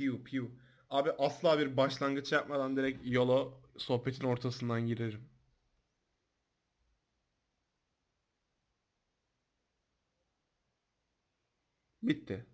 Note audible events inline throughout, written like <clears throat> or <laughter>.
Piu piu. Abi asla bir başlangıç yapmadan direkt yola sohbetin ortasından girerim. Bitti.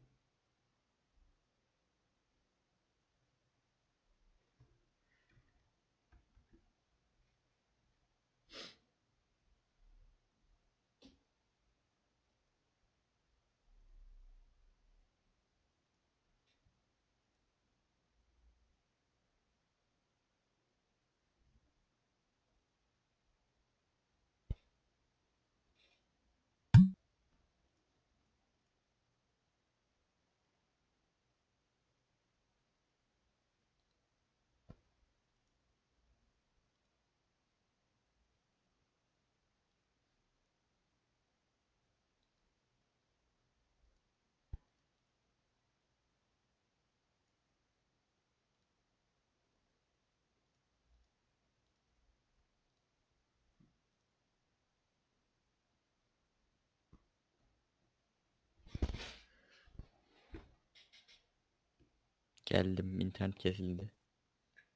Geldim internet kesildi.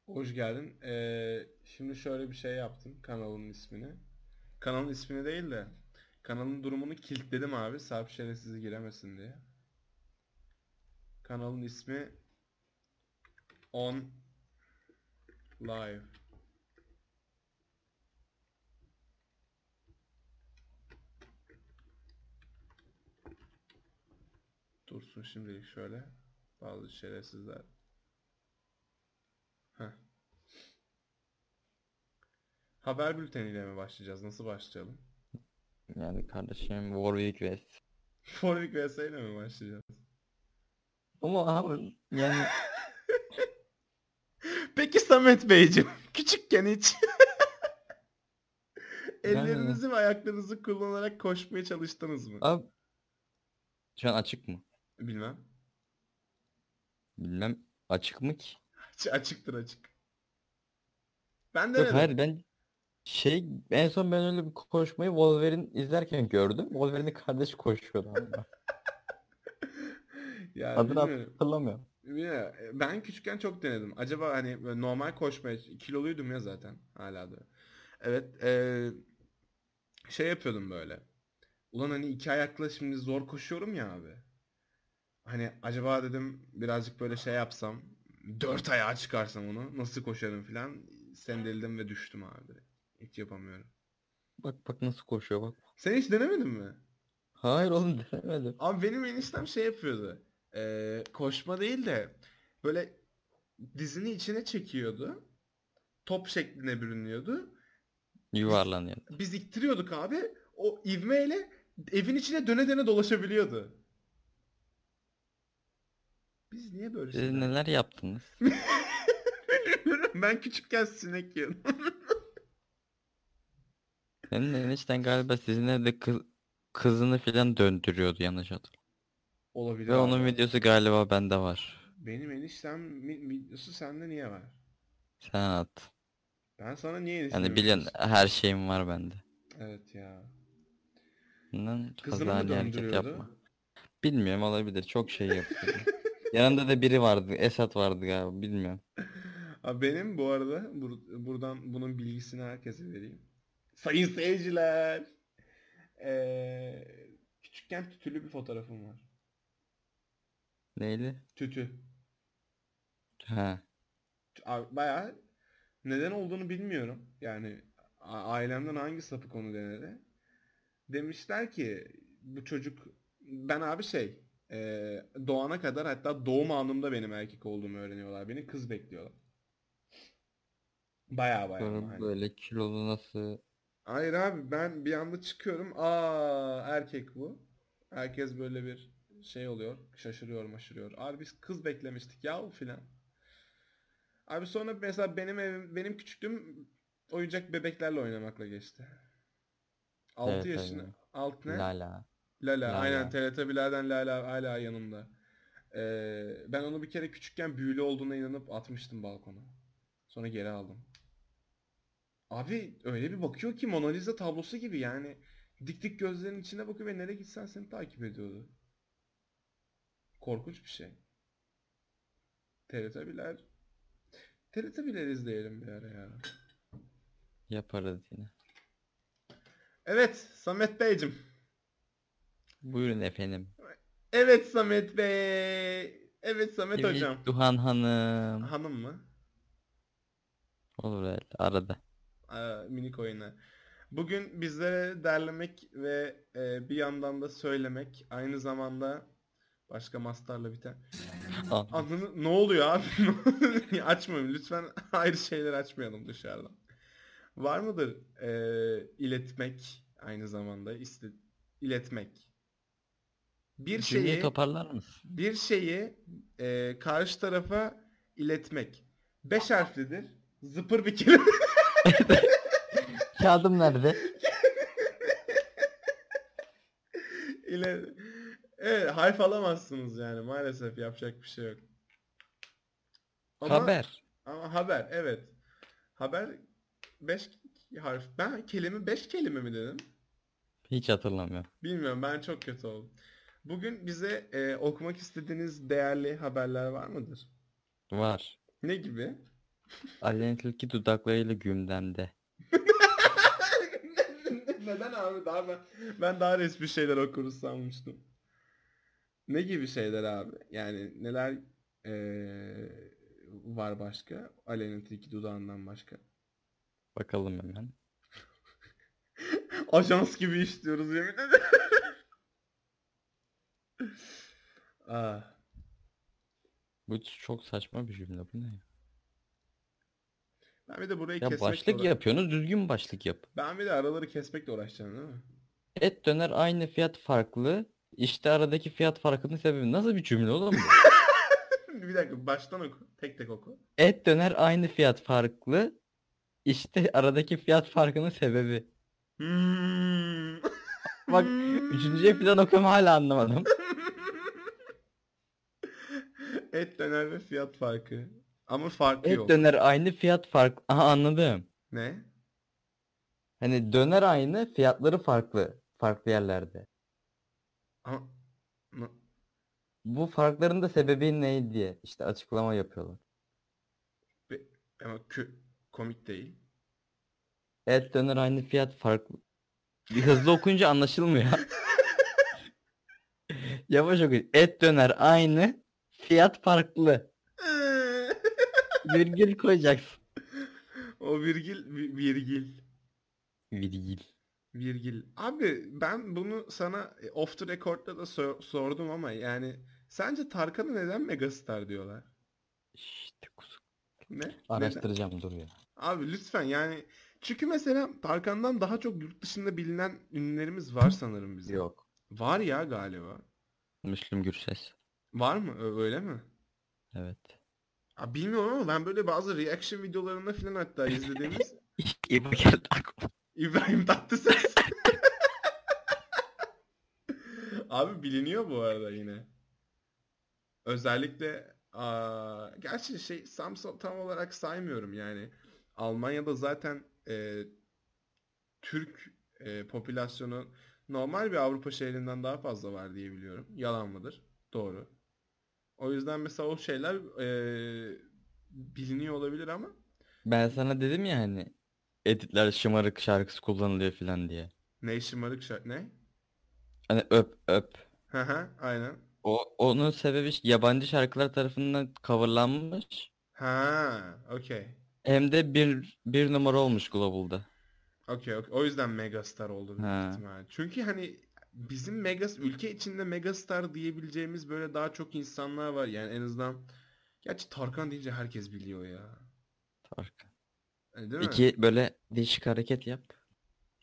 Hoş geldin. Ee, şimdi şöyle bir şey yaptım kanalın ismini. Kanalın ismini değil de kanalın durumunu kilitledim abi. Sarp şerefsizi giremesin diye. Kanalın ismi On Live. Dursun şimdilik şöyle. Bazı şerefsizler. Heh. Haber bülteniyle mi başlayacağız? Nasıl başlayalım? Yani kardeşim Warwick West. Warwick vs ile mi başlayacağız? Ama abi yani <laughs> Peki Samet Beyciğim, <laughs> küçükken hiç <laughs> ellerinizi ve ayaklarınızı kullanarak koşmaya çalıştınız mı? abi şu an açık mı? Bilmem. Bilmem açık mı ki? Aç- Açıktır açık. Ben Yok denedim. hayır ben şey en son ben öyle bir koşmayı Wolverine izlerken gördüm. Wolverine'in kardeşi koşuyordu. <laughs> Ya Adını bilmiyorum. hatırlamıyorum. Bilmiyorum. Ben küçükken çok denedim. Acaba hani normal koşmaya kiloluydum ya zaten hala da. Evet, eee, şey yapıyordum böyle. Ulan hani iki ayakla şimdi zor koşuyorum ya abi. Hani acaba dedim birazcık böyle şey yapsam, dört ayağa çıkarsam onu nasıl koşarım filan. Sendeldim ve düştüm abi. Hiç yapamıyorum. Bak bak nasıl koşuyor bak. Sen hiç denemedin mi? Hayır oğlum denemedim. Abi benim eniştem şey yapıyordu. Ee, koşma değil de böyle dizini içine çekiyordu. Top şekline bürünüyordu. Yuvarlanıyor. Biz iktiriyorduk abi. O ivmeyle evin içine döne döne dolaşabiliyordu. Biz niye böyle Siz şeyler? neler yaptınız? <laughs> Ben küçükken sinek yiyordum. <laughs> Senin enişten galiba sizin evde kız, kızını filan döndürüyordu yanlış hatırlamıyorum. Olabilir Ve onun abi. videosu galiba bende var. Benim eniştem mi- videosu sende niye var? Sen at. Ben sana niye eniştem Yani biliyorsun her şeyim var bende. Evet ya. Bundan Kızını mı hareket döndürüyordu? yapma. Bilmiyorum olabilir. Çok şey yapıyordu. <laughs> Yanında da biri vardı. Esat vardı galiba. Bilmiyorum. <laughs> Abi benim bu arada bur- buradan bunun bilgisini herkese vereyim. Sayın seyirciler. Ee, küçükken tütülü bir fotoğrafım var. Neydi? Tütü. Ha. Abi Bayağı neden olduğunu bilmiyorum. Yani ailemden hangi sapık onu denedi. Demişler ki bu çocuk ben abi şey e, doğana kadar hatta doğum anımda benim erkek olduğumu öğreniyorlar. Beni kız bekliyorlar. Sonra ama hani. böyle kilolu nasıl Hayır abi ben bir anda çıkıyorum. Aa erkek bu. Herkes böyle bir şey oluyor. Şaşırıyor maşırıyor. Abi biz kız beklemiştik ya filan. Abi sonra mesela benim evim, benim küçüklüğüm oyuncak bebeklerle oynamakla geçti. 6 Evet, yaşına. tabii. 6 ne? Lala. Lala. Lala. Aynen Teletubbies'lerden Lala hala yanımda. Ee, ben onu bir kere küçükken büyülü olduğuna inanıp atmıştım balkona. Sonra geri aldım. Abi öyle bir bakıyor ki Mona Lisa tablosu gibi yani. Dik dik gözlerinin içine bakıyor ve nereye gitsen seni takip ediyordu. Korkunç bir şey. Teletabiler. Teletabiler izleyelim bir ara ya. Yaparız yine. Evet Samet Beyciğim. Buyurun efendim. Evet Samet Bey. Evet Samet Evet, hocam. Duhan Hanım. Hanım mı? Olur öyle arada. Aa, minik oyuna. Bugün bizlere derlemek ve e, bir yandan da söylemek aynı zamanda başka mastarla biten. Al. Ne oluyor abi? <laughs> Açmayın lütfen ayrı şeyler açmayalım dışarıdan. Var mıdır e, iletmek aynı zamanda iste, iletmek? Bir Cümleyi şeyi toparlar mısın? bir şeyi e, karşı tarafa iletmek. Beş harflidir. Zıpır bir kelime. <laughs> Kağıdım nerede? <laughs> ile evet, harf alamazsınız yani maalesef yapacak bir şey yok. Ama, Haber. Ama haber evet. Haber 5 harf. Ben kelime 5 kelime mi dedim? Hiç hatırlamıyorum. Bilmiyorum ben çok kötü oldum. Bugün bize e, okumak istediğiniz değerli haberler var mıdır? Var. Ne gibi? <laughs> Aleyna Tilki dudaklarıyla gündemde. <laughs> Neden abi? Daha ben, ben daha resmi şeyler okuruz sanmıştım. Ne gibi şeyler abi? Yani neler eee, var başka? Aleyna Tilki dudağından başka. Bakalım hemen. <laughs> Ajans gibi işliyoruz yemin ederim. Ah. Bu çok saçma bir cümle bu ne? ya? Ben bir de burayı Ya kesmekle başlık uğra- yapıyorsunuz düzgün başlık yap. Ben bir de araları kesmekle uğraşacağım değil mi? Et döner aynı fiyat farklı. İşte aradaki fiyat farkının sebebi nasıl bir cümle oğlum bu? <laughs> bir dakika baştan oku. Tek tek oku. Et döner aynı fiyat farklı. İşte aradaki fiyat farkının sebebi. Hmm. Bak üçüncüye falan okuyorum hala anlamadım. <laughs> Et döner ve fiyat farkı. Ama farkı Et yok. döner aynı fiyat farklı. Aha anladım. Ne? Hani döner aynı fiyatları farklı. Farklı yerlerde. Ama... Bu farkların da sebebi ne diye işte açıklama yapıyorlar. Ama kö- komik değil. Et döner aynı fiyat farklı. Bir hızlı okuyunca anlaşılmıyor. <laughs> Yavaş okuyun. Et döner aynı fiyat farklı. <laughs> Virgül koyacaksın. o virgül vi- virgül Virgül. virgül. Abi ben bunu sana off the record'da da so- sordum ama yani sence Tarkan'a neden megastar diyorlar? İşte kusuk. Ne? Neden? Araştıracağım dur ya. Abi lütfen yani çünkü mesela Tarkan'dan daha çok yurt dışında bilinen ünlülerimiz var sanırım bizim. Yok. Var ya galiba. Müslüm Gürses. Var mı? Öyle mi? Evet. Abi bilmiyorum ama ben böyle bazı reaction videolarında falan hatta izlediğimiz <laughs> İyi geldi aklıma. İbrahim Tatlıses. <laughs> Abi biliniyor bu arada yine. Özellikle aa, gerçi şey Samsung tam olarak saymıyorum yani. Almanya'da zaten e, Türk e, popülasyonu normal bir Avrupa şehrinden daha fazla var diye biliyorum. Yalan mıdır? Doğru. O yüzden mesela o şeyler e, biliniyor olabilir ama Ben sana dedim ya hani editler şımarık şarkısı kullanılıyor filan diye. ne şımarık şa- ne? Hani öp öp. Hı hı aynen. O onun sebebi yabancı şarkılar tarafından coverlanmış. Ha, okey. Hem de bir bir numara olmuş global'da. Okey, okey. O yüzden megastar oldu büyük Ha. ihtimalle. Çünkü hani bizim megas ülke içinde megastar diyebileceğimiz böyle daha çok insanlar var. Yani en azından gerçi Tarkan deyince herkes biliyor ya. Tarkan. Hani değil mi? İki böyle değişik hareket yap.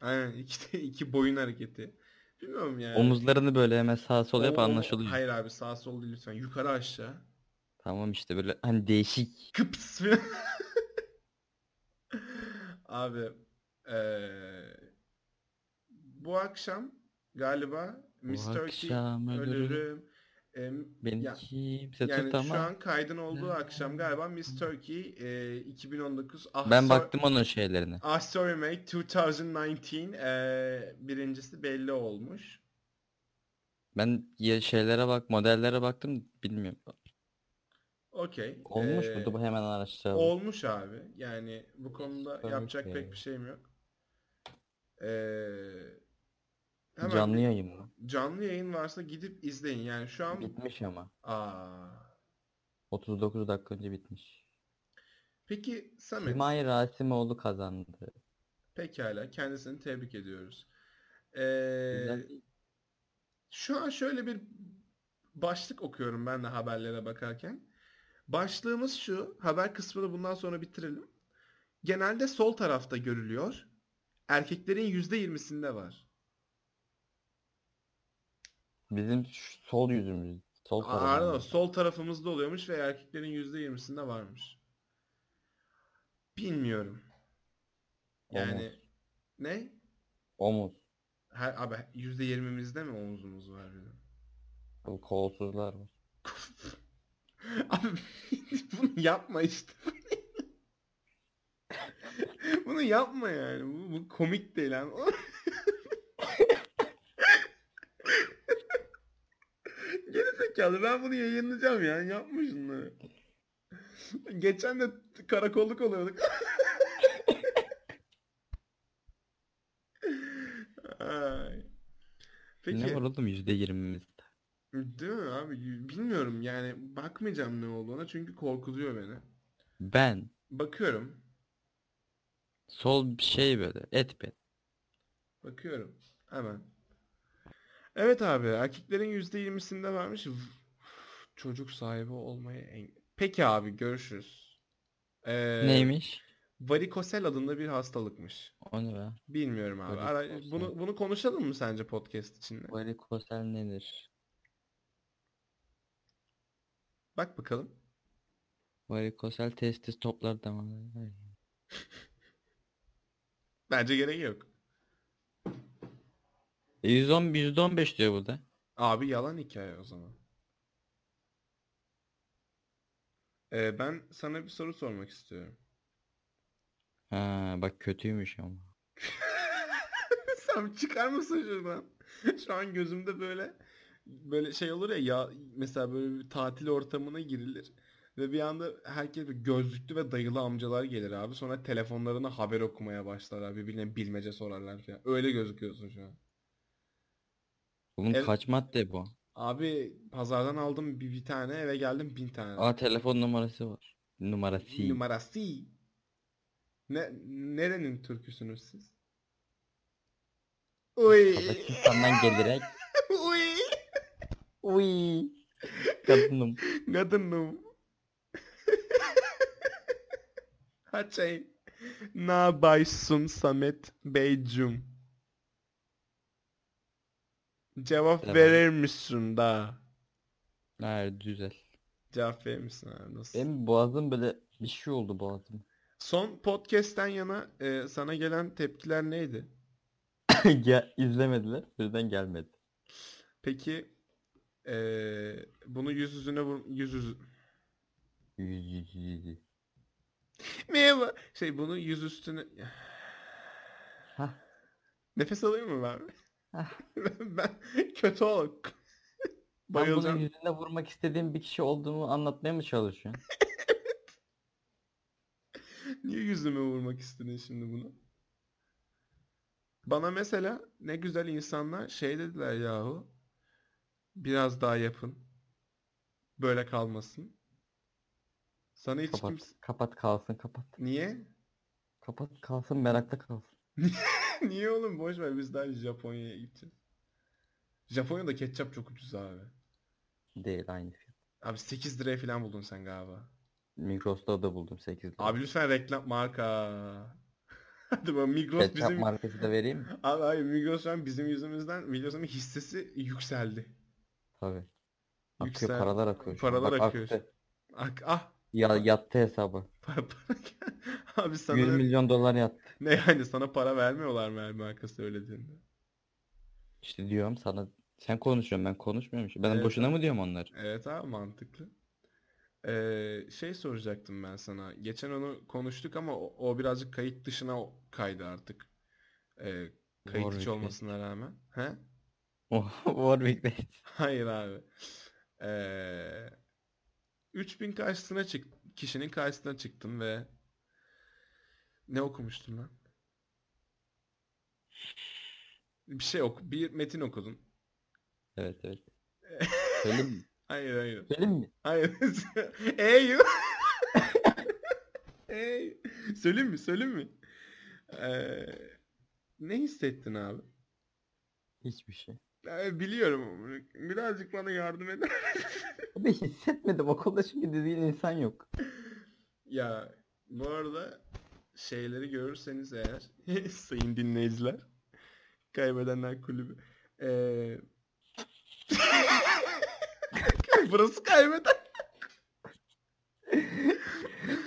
Aynen iki <laughs> iki boyun hareketi. Bilmiyorum yani. Omuzlarını böyle hemen sağa sola yap anlaşılıyor. Hayır abi sağ sol değil lütfen. Yukarı aşağı. Tamam işte böyle hani değişik. Kıps. <laughs> Abi eee, bu akşam galiba Bu Mr. Turkey akşam ölürüm. ölürüm. Em, Beni ya- kimse yani tutamaz. şu an kaydın olduğu akşam galiba Miss Turkey e, 2019 ah, Ben so- baktım onun şeylerine. Ah sorry mate 2019 e, birincisi belli olmuş. Ben ya şeylere bak, modellere baktım bilmiyorum. Okey. Olmuş Ee, mu? Dur hemen araştıralım. Olmuş abi. Yani bu konuda Tabii yapacak ki. pek bir şeyim yok. Ee, hemen Canlı yayın mı? canlı yayın varsa gidip izleyin. Yani şu an Bitmiş ama. Aa. 39 dakika önce bitmiş. Peki Samet, Simay Rasimoğlu kazandı. pekala kendisini tebrik ediyoruz. Ee, şu an şöyle bir başlık okuyorum ben de haberlere bakarken. Başlığımız şu, haber kısmını bundan sonra bitirelim. Genelde sol tarafta görülüyor. Erkeklerin %20'sinde var. Bizim şu sol yüzümüz. Sol Aa, tarafımız. sol tarafımızda oluyormuş ve erkeklerin %20'sinde varmış. Bilmiyorum. Yani Omuz. ne? Omuz. Her, abi %20'mizde mi omuzumuz var bizim? Bu kolsuzlar var. <laughs> Abi <laughs> bunu yapma işte. <laughs> Bunu yapma yani. Bu, bu komik değil lan. Gerizekalı ben bunu yayınlayacağım ya. Yapma şunları. Geçen de karakolluk oluyorduk. Ay. Peki. Ne var oğlum %20'mizde? Değil mi abi? Bilmiyorum yani bakmayacağım ne olduğuna çünkü korkutuyor beni. Ben Bakıyorum. sol bir şey böyle et bet. Bakıyorum. Hemen. Evet abi erkeklerin %20'sinde varmış. V- Çocuk sahibi olmayı en... Peki abi görüşürüz. Ee, Neymiş? Varikosel adında bir hastalıkmış. O ne be? Bilmiyorum abi. Ara- Varikosel. bunu bunu konuşalım mı sence podcast içinde? Varikosel nedir? Bak bakalım. Varikosel testis toplar damarları. <laughs> Bence gerek yok. E, 110 %15 diyor burada. Abi yalan hikaye o zaman. Ee, ben sana bir soru sormak istiyorum. Ha bak kötüymüş ama. <laughs> Sen çıkar mısın şuradan? <laughs> Şu an gözümde böyle böyle şey olur ya ya mesela böyle bir tatil ortamına girilir ve bir anda herkes böyle gözlüklü ve dayılı amcalar gelir abi. Sonra telefonlarına haber okumaya başlar abi. Birbirine bilmece sorarlar falan. Öyle gözüküyorsun şu an. Bunun El- kaç madde bu? Abi pazardan aldım bir, bir tane eve geldim bin tane. Aa telefon numarası var. Numarası. Numarası. Ne, nerenin türküsünüz siz? Uy. Kazakistan'dan gelerek. <laughs> Uy. Uy. Kadınım. Kadınım. <laughs> Haçay. Ne yapıyorsun Samet Beyciğim? Cevap Devam. verir misin daha? Hayır düzel. Cevap verir misin abi? Nasıl? Benim boğazım böyle bir şey oldu boğazım. Son podcast'ten yana e, sana gelen tepkiler neydi? <coughs> Gel, izlemediler. Yüzden gelmedi. Peki e, bunu yüz yüzüne vur yüz yüz Yüz yüz yüz. yüz. Merhaba. Şey bunu yüz üstüne <sighs> Hah. Nefes alayım mı ben? <laughs> Hah. ben kötü ol. Ben bunun yüzüne vurmak istediğim bir kişi olduğumu anlatmaya mı çalışıyorsun? <laughs> Niye yüzüme vurmak istedin şimdi bunu? Bana mesela ne güzel insanlar şey dediler yahu. Biraz daha yapın. Böyle kalmasın. Sana hiç Kapat. kimse... Kapat kalsın kapat. Niye? Kapat kalsın merakta kalsın. <laughs> <laughs> Niye oğlum? Boş ver biz daha Japonya'ya gideceğiz. Japonya'da ketçap çok ucuz abi. Değil aynı fiyat. Abi 8 liraya falan buldun sen galiba. Migros'ta da buldum 8 lira. Abi lütfen reklam marka. <laughs> Hadi bak Migros Ketçap bizim... markası da vereyim mi? Abi hayır Migros şu an bizim yüzümüzden biliyorsun hissesi yükseldi. Tabii. Akıyor Yüksel- paralar akıyor. paralar Bak, akıyor. Ak ah. Ya, yattı hesabı. <laughs> Abi sana 100 milyon dolar yattı. ne yani sana para vermiyorlar mı her marka söylediğinde? İşte diyorum sana sen konuşuyorsun ben konuşmuyorum. Ben Evet boşuna abi. mı diyorum onları? Evet abi mantıklı. Ee, şey soracaktım ben sana. Geçen onu konuştuk ama o, o birazcık kayıt dışına kaydı artık. Ee, kayıt Warwick içi olmasına rağmen. He? <laughs> Warwick. Hayır abi. Ee, 3000 karşısına çık kişinin karşısına çıktın ve ne okumuştun lan? Bir şey oku, bir metin okudun. Evet evet. <laughs> Söyleyeyim mi? Hayır hayır. Söyleyeyim mi? Hayır. <laughs> Ey. <laughs> Ey. Söyleyeyim mi? Söyleyeyim mi? Ee, ne hissettin abi? Hiçbir şey. Ee, biliyorum. Birazcık bana yardım eder. <laughs> Abi hissetmedim. Okulda çünkü düzgün insan yok. ya bu arada şeyleri görürseniz eğer <laughs> sayın dinleyiciler kaybedenler kulübü ee... <laughs> burası kaybeden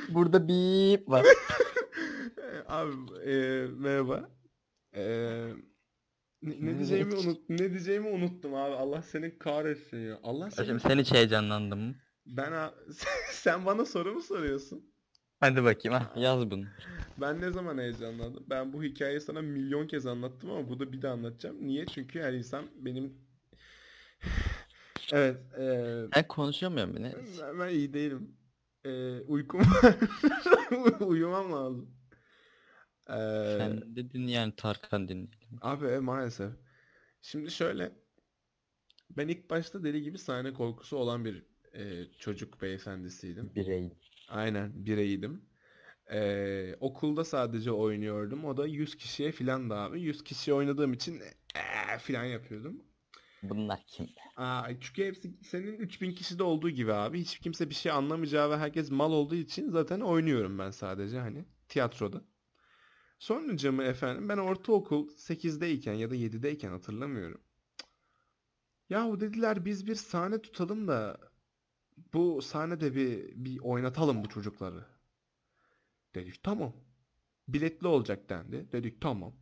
Burada bip var. Abi e, merhaba. E, ne, ne diyeceğimi unut ne diyeceğimi unuttum abi. Allah seni kahretsin ya. Allah seni. Şimdi sen hiç heyecanlandın mı? Ben a- <laughs> sen bana soru mu soruyorsun? Hadi bakayım ha yaz bunu. Ben ne zaman heyecanlandım? Ben bu hikayeyi sana milyon kez anlattım ama burada bir de anlatacağım. Niye? Çünkü her insan benim <sighs> Evet. E, Sen konuşamıyor musun? Ne? ben, ben iyi değilim. E, uykum var. <laughs> Uyumam lazım. E, Sen dedin yani Tarkan dinleyelim. Abi e, maalesef. Şimdi şöyle. Ben ilk başta deli gibi sahne korkusu olan bir e, çocuk beyefendisiydim. Birey. Aynen bireydim. E, okulda sadece oynuyordum. O da 100 kişiye filan da abi. 100 kişi oynadığım için e, filan yapıyordum. Bunlar kim? Aa, çünkü hepsi senin 3000 kişide olduğu gibi abi. Hiç kimse bir şey anlamayacağı ve herkes mal olduğu için zaten oynuyorum ben sadece hani tiyatroda. Sonuca mı efendim ben ortaokul 8'deyken ya da 7'deyken hatırlamıyorum. Yahu dediler biz bir sahne tutalım da bu sahnede bir, bir oynatalım bu çocukları. Dedik tamam. Biletli olacak dendi. Dedik tamam.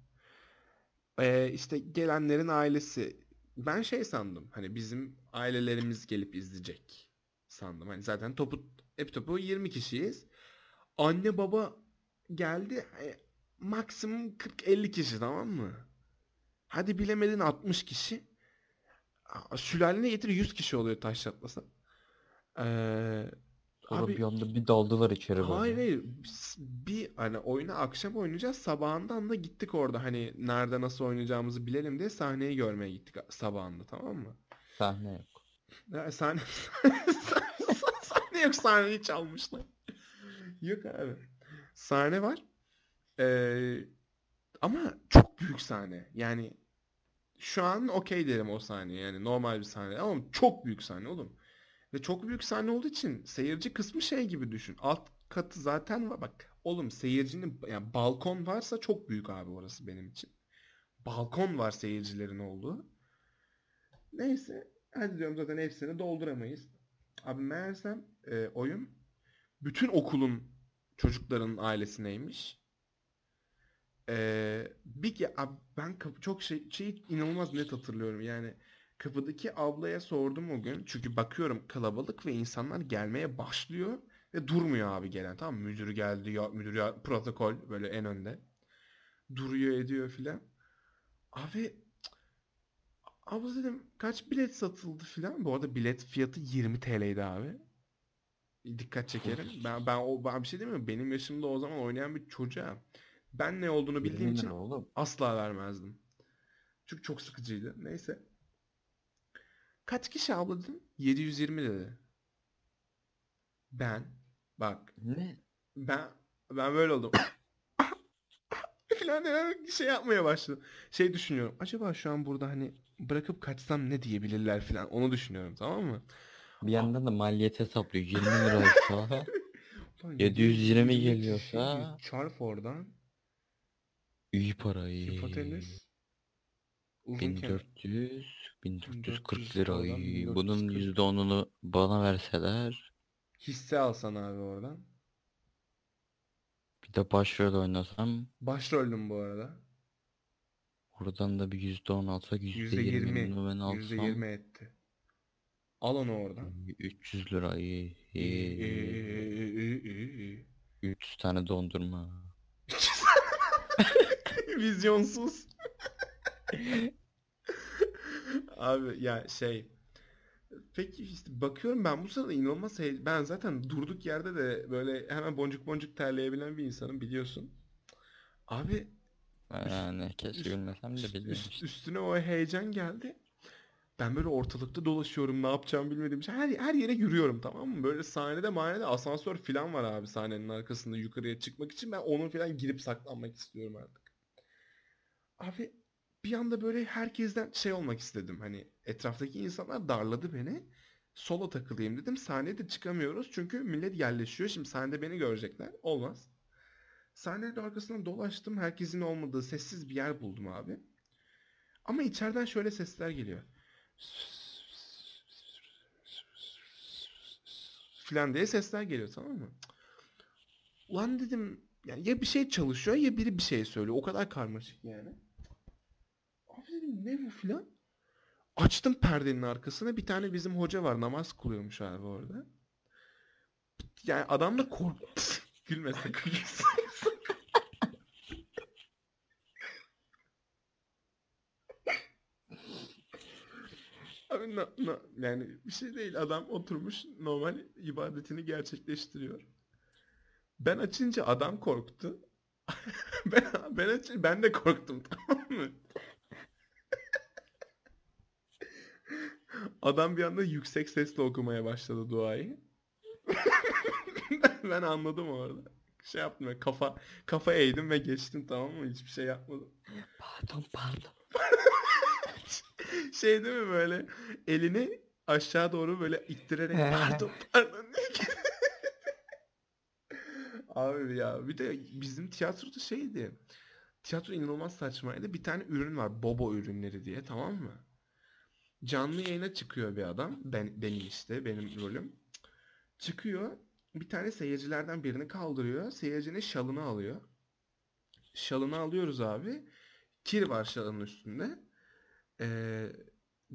Ee, işte gelenlerin ailesi ben şey sandım. Hani bizim ailelerimiz gelip izleyecek sandım. Hani zaten topu hep topu 20 kişiyiz. Anne baba geldi. Maksimum 40-50 kişi tamam mı? Hadi bilemedin 60 kişi. Sülalene getir 100 kişi oluyor taş çatlasa. Ee, Sonra abi bir anda bir daldılar içeri böyle. hayır hayır bir hani oyunu akşam oynayacağız sabahından da gittik orada hani nerede nasıl oynayacağımızı bilelim diye sahneyi görmeye gittik sabahında tamam mı? Sahne yok. Ya, sahne <laughs> sahne yok sahneyi çalmışlar. Yok abi. Sahne var. Ee, ama çok büyük sahne. Yani şu an okey derim o sahne. Yani normal bir sahne ama çok büyük sahne oğlum. Ve çok büyük sahne olduğu için seyirci kısmı şey gibi düşün. Alt katı zaten var. Bak oğlum seyircinin yani balkon varsa çok büyük abi orası benim için. Balkon var seyircilerin olduğu. Neyse. Hadi diyorum zaten hepsini dolduramayız. Abi meğersem e, oyun bütün okulun çocukların ailesineymiş. Ee, bir abi ben kapı çok şey, şey inanılmaz net hatırlıyorum. Yani kapıdaki ablaya sordum o gün. Çünkü bakıyorum kalabalık ve insanlar gelmeye başlıyor ve durmuyor abi gelen. Tamam mı? Müdür geldi ya müdür ya protokol böyle en önde. Duruyor ediyor filan. Abi abla dedim kaç bilet satıldı filan. Bu arada bilet fiyatı 20 TL'ydi abi. Dikkat çekerim. Ben ben o ben bir şey demiyorum. Benim yaşımda o zaman oynayan bir çocuğa ben ne olduğunu bildiğim 20 için oğlum. asla vermezdim. Çünkü çok sıkıcıydı. Neyse. Kaç kişi abla dedim? 720 dedi. Ben bak Ne? ben ben böyle oldum. <coughs> Falan şey yapmaya başladım. Şey düşünüyorum. Acaba şu an burada hani bırakıp kaçsam ne diyebilirler falan. Onu düşünüyorum tamam mı? Bir yandan da maliyet hesaplıyor. 20 liraysa <laughs> Ulan 720 kişi geliyorsa- çarp oradan. İyi para iyi. Hipotenüs. Uzun kenar. 1400 1440 lira. oradan iyi. 1440. Bunun %10'unu bana verseler Hisse alsan abi oradan. bir de başrol oynasam Başroldüm bu arada. oradan da bir %10 alsak %20. %20'ini ben alsam %20 etti. Al onu oradan. 300 lira iyi. İyi, iyi, iyi. iyi, iyi, iyi, iyi. 300 tane dondurma. <laughs> <laughs> Vizyonsuz. Abi ya şey Peki işte bakıyorum ben bu sırada inanılmaz hey- ben zaten durduk yerde de böyle hemen boncuk boncuk terleyebilen bir insanım biliyorsun. Abi Yani keşke üst, bilmesem de biliyorum üst- üstüne o heyecan geldi. Ben böyle ortalıkta dolaşıyorum. Ne yapacağımı bilmediğim için her, her yere yürüyorum tamam mı? Böyle sahnede mahnede asansör falan var abi sahnenin arkasında yukarıya çıkmak için. Ben onun falan girip saklanmak istiyorum artık. Abi bir anda böyle herkesten şey olmak istedim. Hani etraftaki insanlar darladı beni. Solo takılayım dedim. Sahneye de çıkamıyoruz çünkü millet yerleşiyor. Şimdi sahnede beni görecekler. Olmaz. Sahnenin arkasından dolaştım. Herkesin olmadığı sessiz bir yer buldum abi. Ama içeriden şöyle sesler geliyor. Filan diye sesler geliyor tamam mı? Ulan dedim yani ya bir şey çalışıyor ya biri bir şey söylüyor. O kadar karmaşık yani. Abi ne bu filan? Açtım perdenin arkasına bir tane bizim hoca var namaz kılıyormuş abi orada. Yani adam da korktu. <laughs> Gülme sakın. Abi na- na- yani bir şey değil adam oturmuş normal ibadetini gerçekleştiriyor. Ben açınca adam korktu. <laughs> Ben ben açınca ben de korktum <laughs> tamam mı? Adam bir anda yüksek sesle okumaya başladı duayı. <laughs> Ben anladım orada. Şey yaptım ya, kafa kafa eğdim ve geçtim tamam mı? Hiçbir şey yapmadım. Pardon pardon. <laughs> Şey değil mi böyle elini aşağı doğru böyle ittirerek pardon pardon. <laughs> Abi ya bir de bizim tiyatroda şeydi. Tiyatro inanılmaz saçmaydı. Bir tane ürün var. Bobo ürünleri diye tamam mı? Canlı yayına çıkıyor bir adam. Ben, benim işte benim rolüm. Çıkıyor. Bir tane seyircilerden birini kaldırıyor. Seyircinin şalını alıyor. Şalını alıyoruz abi. Kir var şalının üstünde. Ee,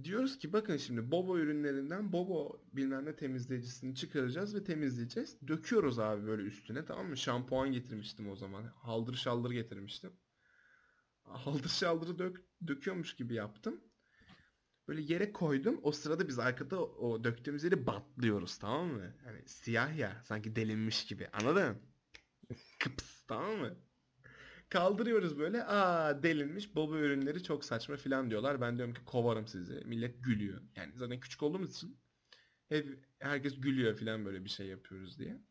diyoruz ki bakın şimdi Bobo ürünlerinden Bobo bilmem ne temizleyicisini çıkaracağız ve temizleyeceğiz. Döküyoruz abi böyle üstüne tamam mı? Şampuan getirmiştim o zaman. Haldır şaldır getirmiştim. Haldır şaldırı dök, döküyormuş gibi yaptım. Böyle yere koydum. O sırada biz arkada o döktüğümüz yeri batlıyoruz tamam mı? Yani siyah ya sanki delinmiş gibi anladın? Kıps tamam mı? Kaldırıyoruz böyle. Aa delinmiş baba ürünleri çok saçma filan diyorlar. Ben diyorum ki kovarım sizi. Millet gülüyor. Yani zaten küçük olduğumuz için hep herkes gülüyor filan böyle bir şey yapıyoruz diye.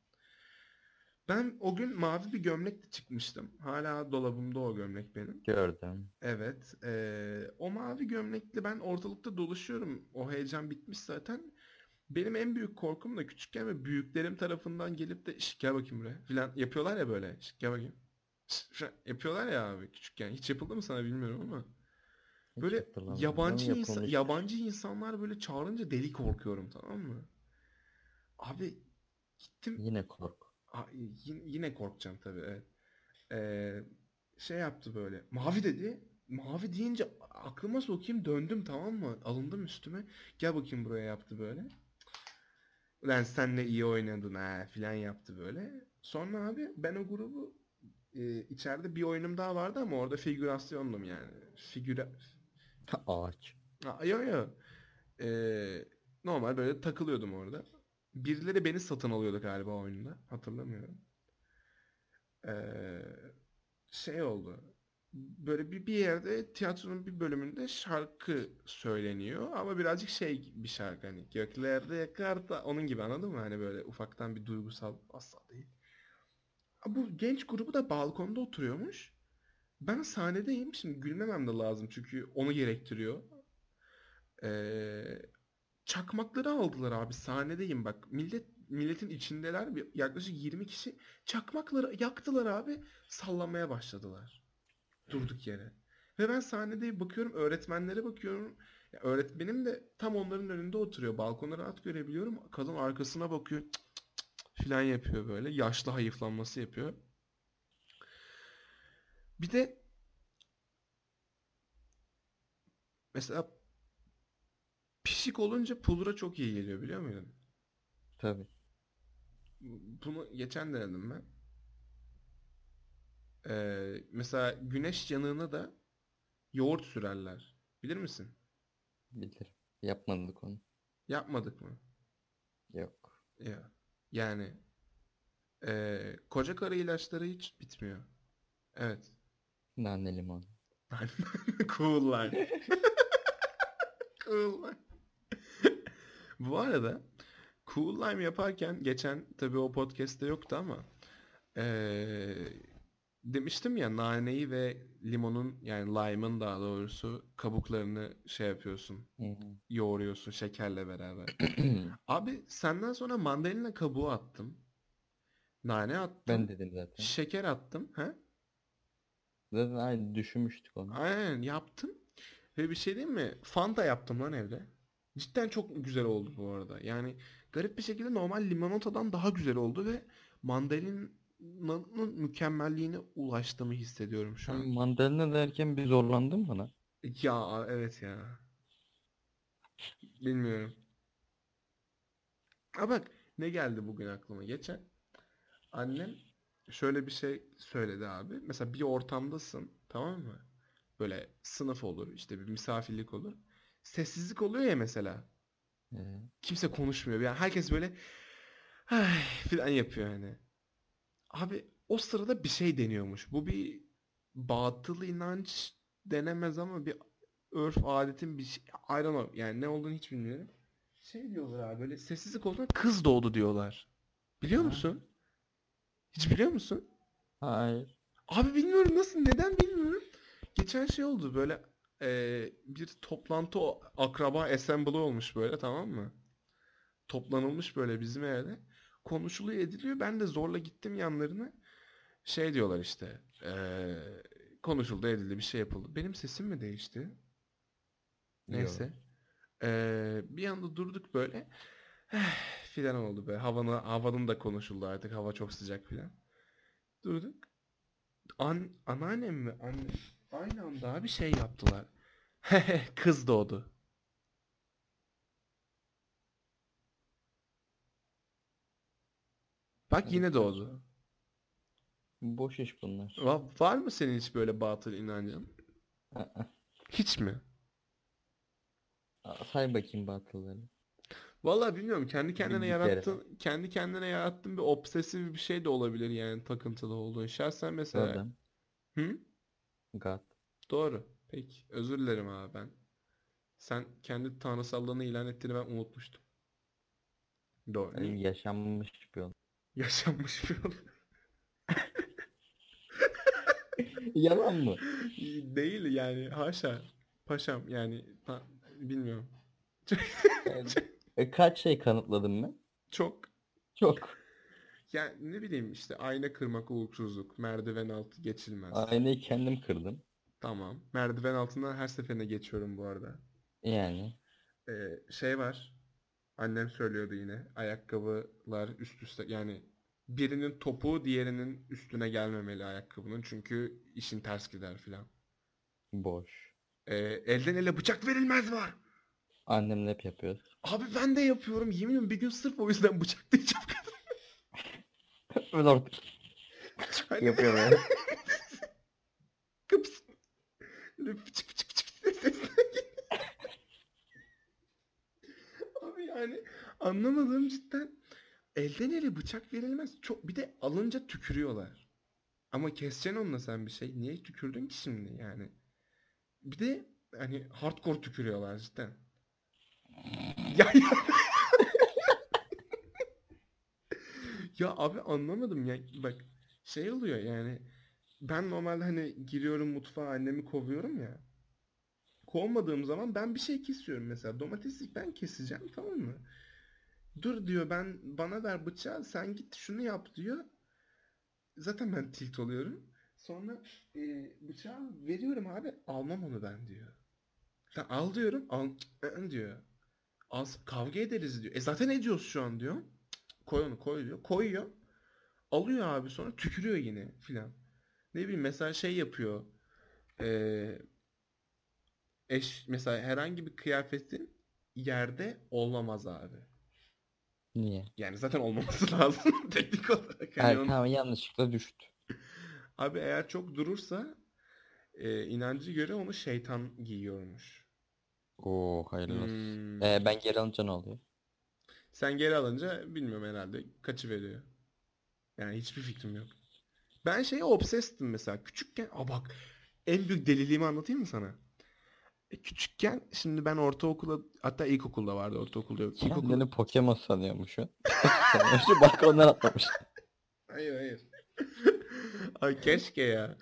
Ben o gün mavi bir gömlekle çıkmıştım. Hala dolabımda o gömlek benim. Gördüm. Evet. eee, o mavi gömlekle ben ortalıkta dolaşıyorum. O heyecan bitmiş zaten. Benim en büyük korkum da küçükken ve büyüklerim tarafından gelip de şş gel bakayım buraya filan yapıyorlar ya böyle. Şş gel bakayım. Şş, yapıyorlar ya abi küçükken. Hiç yapıldı mı sana bilmiyorum ama. Böyle yabancı insan, yabancı insanlar böyle çağırınca deli korkuyorum tamam mı? Abi gittim Yine kork. Yine korkacağım tabii evet. Ee, şey yaptı böyle. Mavi dedi. Mavi deyince aklıma sokayım döndüm tamam mı? Alındım üstüme. Gel bakayım buraya yaptı böyle. Ulan sen ne iyi oynadın ha filan yaptı böyle. Sonra abi ben o grubu e, içeride bir oyunum daha vardı ama orada figürasyondum yani. Figüra... <laughs> Ağaç. Ha, yo yo. Ee, normal böyle takılıyordum orada. Birileri beni satın alıyordu galiba oyunda. Hatırlamıyorum. Ee, şey oldu. Böyle bir, bir yerde tiyatronun bir bölümünde şarkı söyleniyor ama birazcık şey bir şarkı hani göklerde yakar da onun gibi anladın mı? Hani böyle ufaktan bir duygusal asla değil. Bu genç grubu da balkonda oturuyormuş. Ben sahnedeyim. Şimdi gülmemem de lazım çünkü onu gerektiriyor. Ee, çakmakları aldılar abi. Sahnedeyim bak. Millet milletin içindeler. Yaklaşık 20 kişi çakmakları yaktılar abi. Sallamaya başladılar. Durduk yere. Ve ben sahnede bakıyorum öğretmenlere bakıyorum. Ya öğretmenim de tam onların önünde oturuyor. Balkonu rahat görebiliyorum. Kadın arkasına bakıyor. Cık cık cık filan yapıyor böyle. Yaşlı hayıflanması yapıyor. Bir de mesela pişik olunca pudra çok iyi geliyor biliyor muydun? Tabii. Bunu geçen denedim ben. Ee, mesela güneş yanığına da yoğurt sürerler. Bilir misin? Bilirim. Yapmadık onu. Yapmadık mı? Yok. Ya. Yani eee, koca karı ilaçları hiç bitmiyor. Evet. Nane limon. <laughs> Cool line. <laughs> cool line. Bu arada Cool Lime yaparken geçen tabii o podcast'te yoktu ama eee, demiştim ya naneyi ve limonun yani lime'ın daha doğrusu kabuklarını şey yapıyorsun yoğuruyorsun şekerle beraber. <clears throat> Abi senden sonra mandalina kabuğu attım. Nane attım. ben dedim zaten. Şeker attım. He? Zaten aynı düşünmüştük onu. Aynen yaptım. Ve bir şey diyeyim mi? Fanta yaptım lan evde. Cidden çok güzel oldu bu arada. Yani garip bir şekilde normal limonatadan daha güzel oldu ve mandalina'nın mükemmelliğine ulaştığımı hissediyorum şu an. mandalina derken bir zorlandın bana. Ya evet ya. Bilmiyorum. Ha bak ne geldi bugün aklıma. Geçen annem şöyle bir şey söyledi abi. Mesela bir ortamdasın tamam mı? Böyle sınıf olur işte bir misafirlik olur. Sessizlik oluyor ya mesela. Ee, Kimse konuşmuyor. Yani herkes böyle ay falan yapıyor hani. Abi o sırada bir şey deniyormuş. Bu bir batıl inanç denemez ama bir örf adetin bir şey. I don't know. Yani ne olduğunu hiç bilmiyorum. Şey diyorlar abi böyle sessizlik olduğunda kız doğdu diyorlar. Biliyor Ha. musun? Hiç biliyor musun? hayır. Abi bilmiyorum nasıl neden bilmiyorum. Geçen şey oldu böyle eee, bir toplantı o- akraba assembly olmuş böyle tamam mı? Toplanılmış böyle bizim evde. Konuşuluyor ediliyor. Ben de zorla gittim yanlarına. Şey diyorlar işte. eee, konuşuldu edildi bir şey yapıldı. Benim sesim mi değişti? Neyse. Eee, bir anda durduk böyle. filan oldu be. Havanı, havanın da konuşuldu artık. Hava çok sıcak filan. Durduk. An, anneannem mi? Anne. Aynı anda bir şey yaptılar. <laughs> Kız doğdu. Bak yine doğdu. Boş iş bunlar. Va- Var mı senin hiç böyle batıl inancın? Hiç mi? aa, Say bakayım batılları. Vallahi bilmiyorum. Kendi kendine Bir kere. yarattığın, kendi kendine yarattığın bir obsesif bir şey de olabilir yani takıntılı olduğun. Şahsen mesela. Adam. Hı? God. Doğru. Peki. Özür dilerim abi ben. Sen kendi tanrısallığını ilan ettiğini ben unutmuştum. Doğru. Yani yaşanmış bir olay. <laughs> Yaşanmış bir olay. <laughs> Yalan mı? <laughs> Değil yani haşa. Paşam yani ta- bilmiyorum. Yani, e, kaç şey kanıtladım ben? Çok Çok. Yani ne bileyim işte ayna kırmak uykusuzluk, merdiven altı geçilmez. Aynayı kendim kırdım. Tamam. Merdiven altından her seferine geçiyorum bu arada. Yani. Ee, şey var. Annem söylüyordu yine. Ayakkabılar üst üste yani birinin topuğu diğerinin üstüne gelmemeli ayakkabının. Çünkü işin ters gider filan. Boş. Ee, elden ele bıçak verilmez var. Annemle hep yapıyoruz. Abi ben de yapıyorum. Yemin ediyorum bir gün sırf o yüzden bıçaklayacağım. Ben artık. <laughs> Kıps. Böyle fıçık fıçık sesler geliyor. Abi yani anlamadığım cidden elden ele bıçak verilmez. Çok bir de alınca tükürüyorlar. Ama keseceksin onunla sen bir şey. Niye tükürdün ki şimdi yani? Bir de hani hardcore tükürüyorlar cidden. <laughs> Ya ya. Ya abi anlamadım ya. Bak şey oluyor yani. Ben normalde hani giriyorum mutfağa annemi kovuyorum ya. Kovmadığım zaman ben bir şey kesiyorum mesela. Domatesi ben keseceğim tamam mı? Dur diyor ben bana ver bıçağı sen git şunu yap diyor. Zaten ben tilt oluyorum. Sonra e, bıçağı veriyorum abi almam onu ben diyor. Sen al diyorum al diyor. Al, kavga ederiz diyor. E zaten ediyoruz şu an diyor. Koy onu koy diyor. Koyuyor. Alıyor abi sonra tükürüyor yine filan. Ne bileyim mesela şey yapıyor. Ee, eş mesela herhangi bir kıyafetin yerde olamaz abi. Niye? Yani zaten olmaması <laughs> lazım teknik olarak. Onu- Erkan yanlışlıkla düştü. Abi eğer çok durursa e, inancı göre onu şeytan giyiyormuş. Oo hayırlı olsun. Hmm. Ee, ben geri alınca ne oluyor? Sen geri alınca bilmiyorum herhalde kaçı veriyor. Yani hiçbir fikrim yok. Ben şeye obsesed'tim mesela. Küçükken, aa bak en büyük deliliğimi anlatayım mı sana? E, küçükken şimdi ben ortaokula hatta ilkokulda vardı ortaokulda yok. İlkokul... Kendini Pokemon sanıyormuşsun. <laughs> Şu balkondan atlamış. Hayır hayır. <laughs> Ay keşke ya.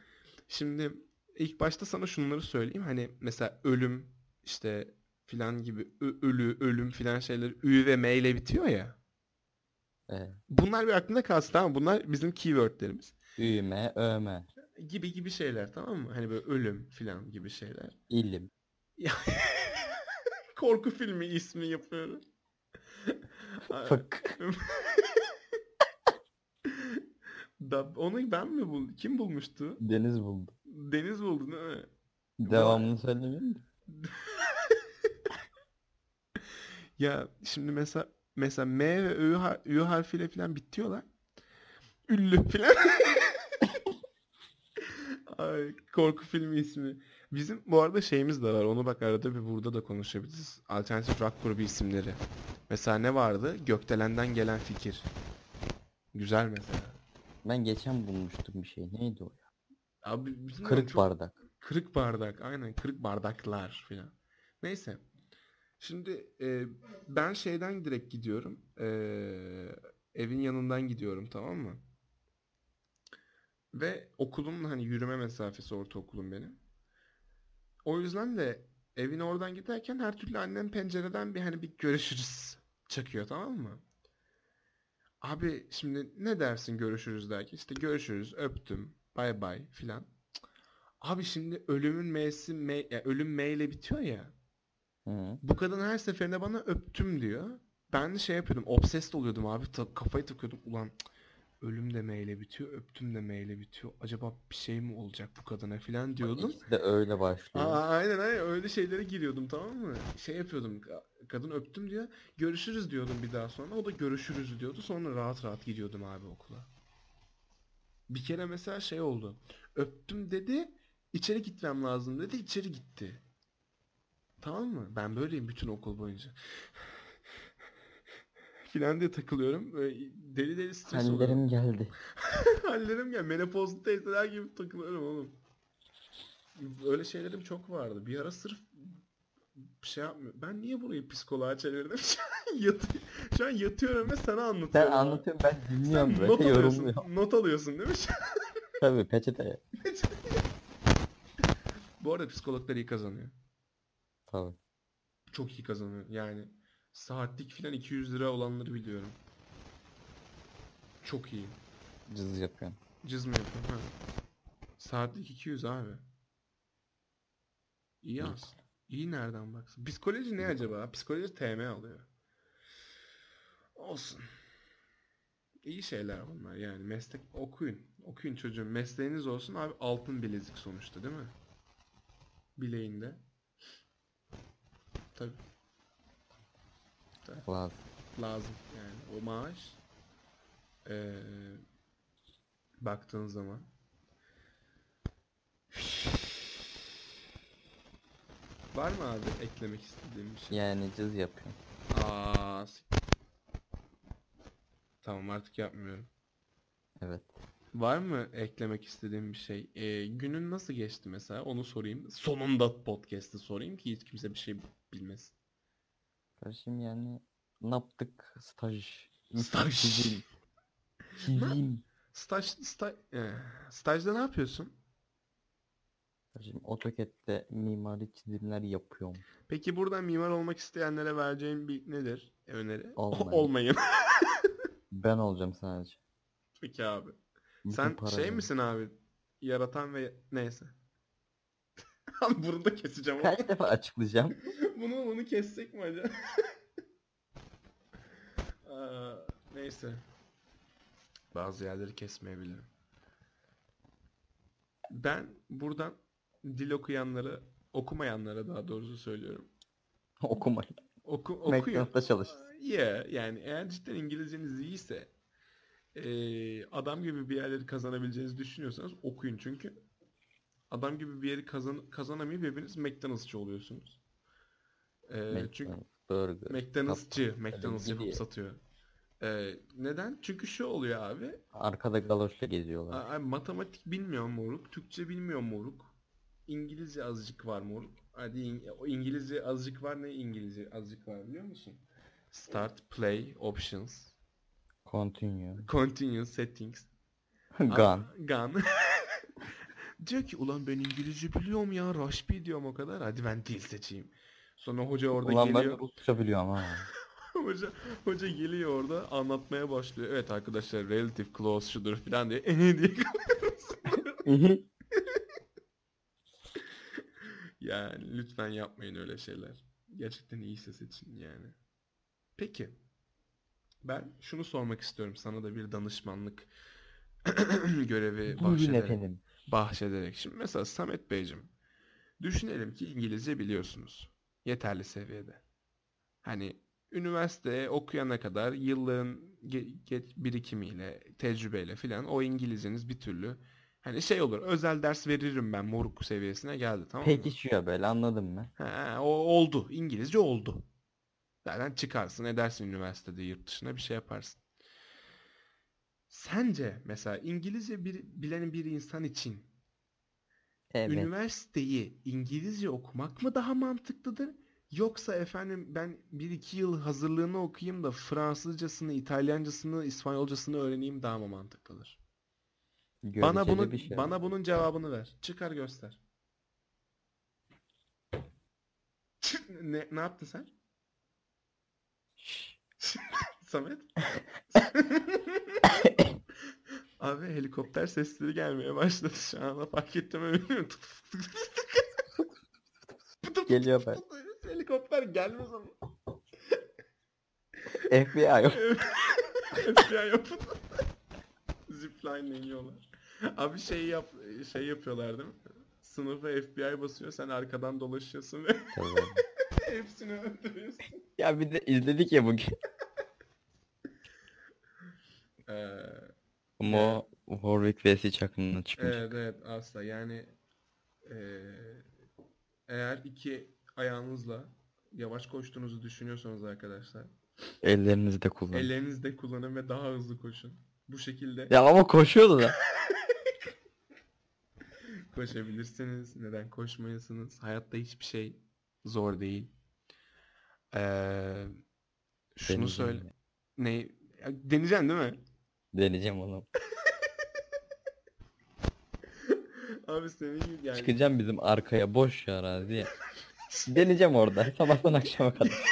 Şimdi ilk başta sana şunları söyleyeyim. Hani mesela ölüm işte filan gibi ölü, ölüm filan şeyler ü ve m ile bitiyor ya. Ee, Bunlar bir aklında kalsın tamam? Bunlar bizim keywordlerimiz. üme, öme, Gibi gibi şeyler tamam mı? Hani böyle ölüm filan gibi şeyler. ilim. <laughs> Korku filmi ismi yapıyorum. Fık. <laughs> da, onu ben mi buldum? Kim bulmuştu? Deniz buldu. Deniz buldu değil mi? Devamını söylemeyeyim mi? <laughs> Ya şimdi mesela mesela M ve Ö, har- Ö harfiyle falan bitiyorlar. Ünlü falan. <laughs> Ay, korku filmi ismi. Bizim bu arada şeyimiz de var. Onu bak arada bir burada da konuşabiliriz. Alternatif rock grubu isimleri. Mesela ne vardı? Gökdelen'den gelen fikir. Güzel mesela. Ben geçen bulmuştum bir şey. Neydi o ya? Abi bilmiyorum, Kırık çok- bardak. Kırık bardak. Aynen kırık bardaklar filan. Neyse. Şimdi e, ben şeyden direkt gidiyorum. E, evin yanından gidiyorum tamam mı? Ve okulum hani yürüme mesafesi ortaokulum benim. O yüzden de evin oradan giderken her türlü annem pencereden bir hani bir görüşürüz çakıyor tamam mı? Abi şimdi ne dersin görüşürüz derken işte görüşürüz öptüm bay bay filan. Abi şimdi ölümün M'si M, ya ölüm M ile bitiyor ya. Hı. Bu kadın her seferinde bana öptüm diyor. Ben de şey yapıyordum. Obsessed oluyordum abi. Ta- kafayı takıyordum. Ulan ölüm de M ile bitiyor. Öptüm de M ile bitiyor. Acaba bir şey mi olacak bu kadına falan diyordum. De öyle başlıyor. Aa, aynen aynen öyle şeylere giriyordum tamam mı? Şey yapıyordum. ka- Kadın öptüm diyor. Görüşürüz diyordum bir daha sonra. O da görüşürüz diyordu. Sonra rahat rahat gidiyordum abi okula. Bir kere mesela şey oldu. Öptüm dedi. içeri gitmem lazım dedi. içeri gitti. Tamam mı? Ben böyleyim bütün okul boyunca. Filan diye takılıyorum. Böyle deli deli stres oluyorum. <laughs> Hallerim geldi. Hallerim ya menopozlu teyzeler gibi takılıyorum oğlum. Öyle şeylerim çok vardı. Bir ara sırf şey yapmıyor. Ben niye burayı psikoloğa çevirdim? <laughs> Şu an, yatı- şu an yatıyorum ve sana anlatıyorum. Sen abi. anlatıyorsun ben Sen dinliyorum not böyle alıyorsun. Not alıyorsun değil mi? Tabii peçete. <laughs> Bu arada psikologlar iyi kazanıyor. Tabii. Çok iyi kazanıyor. Yani saatlik filan 200 lira olanları biliyorum. Çok iyi. Cız yapıyorsun. Cız mı yapıyorum ha? Saatlik 200 abi. İyi İyi. aslında. İyi nereden baksın. Psikoloji ne acaba? Psikoloji TM alıyor. Olsun. İyi şeyler bunlar yani. Meslek okuyun. Okuyun çocuğum. Mesleğiniz olsun abi altın bilezik sonuçta değil mi? Bileğinde. Tabii. Tabii. Lazım. Lazım yani. O maaş eee, baktığın zaman Var mı abi eklemek istediğim bir şey? Yani cız yapıyorsun. Aa, Tamam artık yapmıyorum. Evet. Var mı eklemek istediğim bir şey? Ee, günün nasıl geçti mesela? Onu sorayım. Sonunda podcast'ı sorayım ki hiç kimse bir şey bilmesin. Kardeşim yani ne yaptık? Staj. Staj. Çizim. Çizim. Staj, staj, eh, stajda ne yapıyorsun? Kardeşim AutoCAD'de mimari çizimler yapıyorum. Peki buradan mimar olmak isteyenlere vereceğin bir nedir öneri? Olmayın. <laughs> Olmayın. Ben olacağım sadece. Peki abi. Sen para şey benim. misin abi? Yaratan ve neyse. <laughs> Abi bunu da keseceğim. Kaç defa açıklayacağım? <laughs> bunu bunu kessek mi acaba? <laughs> Aa, neyse. Bazı yerleri kesmeyebilirim. Ben buradan dil okuyanlara, okumayanlara daha doğrusu söylüyorum. Okumayın. Oku, okuyun. McDonald's'ta çalış. Yeah, yani eğer cidden İngilizceniz iyiyse adam gibi bir yerleri kazanabileceğinizi düşünüyorsanız okuyun çünkü adam gibi bir yeri kazan kazanamayıp hepiniz McDonald'sçı oluyorsunuz. Ee, çünkü McDonald's, burger. McDonald'sçı, McDonald's yapıp gidiyor. satıyor. Ee, neden? Çünkü şu oluyor abi. Arkada galoşla geziyorlar. a- matematik bilmiyor moruk, Türkçe bilmiyor moruk. İngilizce azıcık var moruk. Hadi o İngilizce azıcık var ne İngilizce azıcık var biliyor musun? Start, play, options, Continue. continue, settings. <laughs> Gun. Gun. <laughs> Diyor ki ulan ben İngilizce biliyorum ya. Rush diyorum o kadar. Hadi ben dil seçeyim. Sonra hoca orada Ulan ben geliyor. Rusça biliyorum ha. <laughs> hoca, hoca geliyor orada anlatmaya başlıyor. Evet arkadaşlar relative clause şudur falan diye. "Ehe" diye. yani lütfen yapmayın öyle şeyler. Gerçekten iyi ses için yani. Peki. Ben şunu sormak istiyorum. Sana da bir danışmanlık <clears throat> görevi Buyurun bahşederek efendim. bahşederek. Şimdi mesela Samet Beyciğim, düşünelim ki İngilizce biliyorsunuz. Yeterli seviyede. Hani üniversiteye okuyana kadar yılların ge- ge- birikimiyle, tecrübeyle filan o İngilizceniz bir türlü hani şey olur. Özel ders veririm ben moruk seviyesine geldi tamam mı? Pekişiyor böyle anladın mı? Ha, o oldu. İngilizce oldu. Zaten çıkarsın edersin üniversitede yurt dışına bir şey yaparsın. Sence mesela İngilizce bir, bilen bir insan için Evet. üniversiteyi İngilizce okumak mı daha mantıklıdır? Yoksa efendim ben bir iki yıl hazırlığını okuyayım da Fransızcasını, İtalyancasını, İspanyolcasını öğreneyim daha mı mantıklıdır? Bana Göreceli bunu bir şey. bana bunun cevabını ver. Çıkar göster. <laughs> ne ne yaptın sen? Samet? <laughs> Abi helikopter sesleri gelmeye başladı şu anda fark ettim bilmiyorum. Geliyor ben. Helikopter gelmez ama. FBI yok. FBI yapın. Zipline iniyorlar. Abi şey yap şey yapıyorlar değil mi? Sınıfa FBI basıyor sen arkadan dolaşıyorsun ve. Hepsini öldürüyorsun. ya bir de izledik ya bugün. Ee, Ama o Warwick vs Chuck'ın çıkmış. evet evet asla yani ee, eğer iki ayağınızla yavaş koştuğunuzu düşünüyorsanız arkadaşlar Ellerinizi de kullanın. ellerinizi de kullanın ve daha hızlı koşun. Bu şekilde Ya ama koşuyordu da. <laughs> koşabilirsiniz. Neden koşmayasınız? Hayatta hiçbir şey zor değil. Ee, şunu Deneyeceğim söyle. ya. Ne? Ya, deneyeceksin değil mi? Deneyeceğim onu. <laughs> Abi senin gibi yani. Çıkacağım bizim arkaya boş ya araziye. <laughs> Deneyeceğim orada. Sabahtan akşama kadar. <laughs>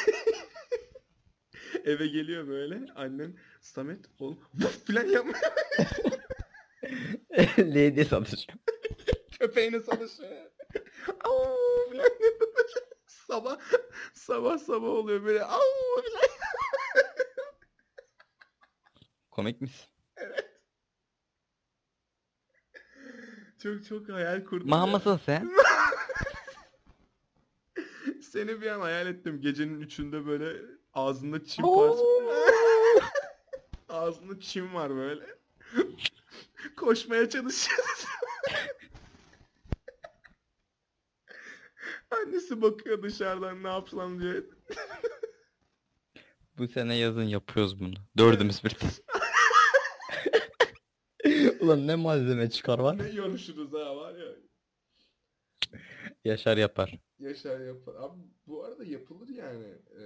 Eve geliyor böyle. Annen Samet oğlum filan yapma. Lady satacağım. Köpeğine çalışıyor. Sabah <laughs> sabah sabah oluyor böyle. <laughs> Komik misin? Çok çok hayal kurdum. Maha ya. mısın sen? <laughs> Seni bir an hayal ettim. Gecenin üçünde böyle ağzında çim Oo. parça. ağzında çim var böyle. Koşmaya çalışıyorsun. Annesi bakıyor dışarıdan ne yapsam diye. <laughs> Bu sene yazın yapıyoruz bunu. Dördümüz birden. <laughs> Ulan ne malzeme çıkar var. Ne yoruşuruz ha var ya. Yaşar yapar. Yaşar yapar. Abi bu arada yapılır yani. Ee,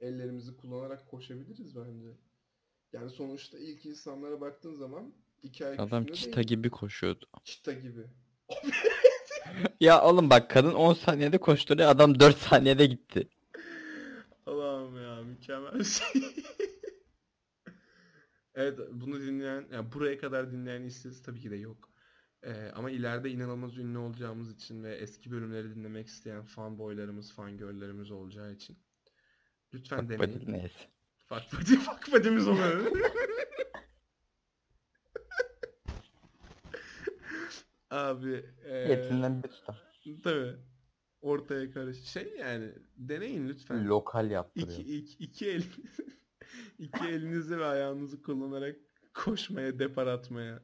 ellerimizi kullanarak koşabiliriz bence. Yani sonuçta ilk insanlara baktığın zaman iki ayak Adam üstünde çita değil. gibi koşuyordu. Çita gibi. <laughs> <laughs> Ya oğlum bak kadın 10 saniyede koşturuyor adam 4 saniyede gitti. Allah'ım ya mükemmel şey. <laughs> evet bunu dinleyen, yani buraya kadar dinleyen işsiz tabii ki de yok. Ee, ama ileride inanılmaz ünlü olacağımız için ve eski bölümleri dinlemek isteyen fanboylarımız, fangirllerimiz olacağı için lütfen deneyin. body neyse. Fuck buddy'miz oluyor. <laughs> Abi eee Hepsinden bir tutam. tabii ortaya karış şey yani deneyin lütfen. Lokal İki, yaptırıyor. iki, iki el <laughs> iki elinizi ve ayağınızı kullanarak koşmaya, depar atmaya